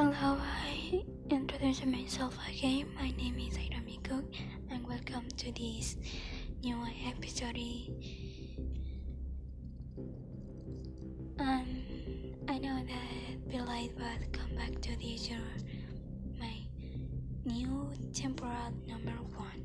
Hello, I introduce myself again. My name is Irami Cook, and welcome to this new episode. Um, I know that be late, but come back to this your my new temporal number one.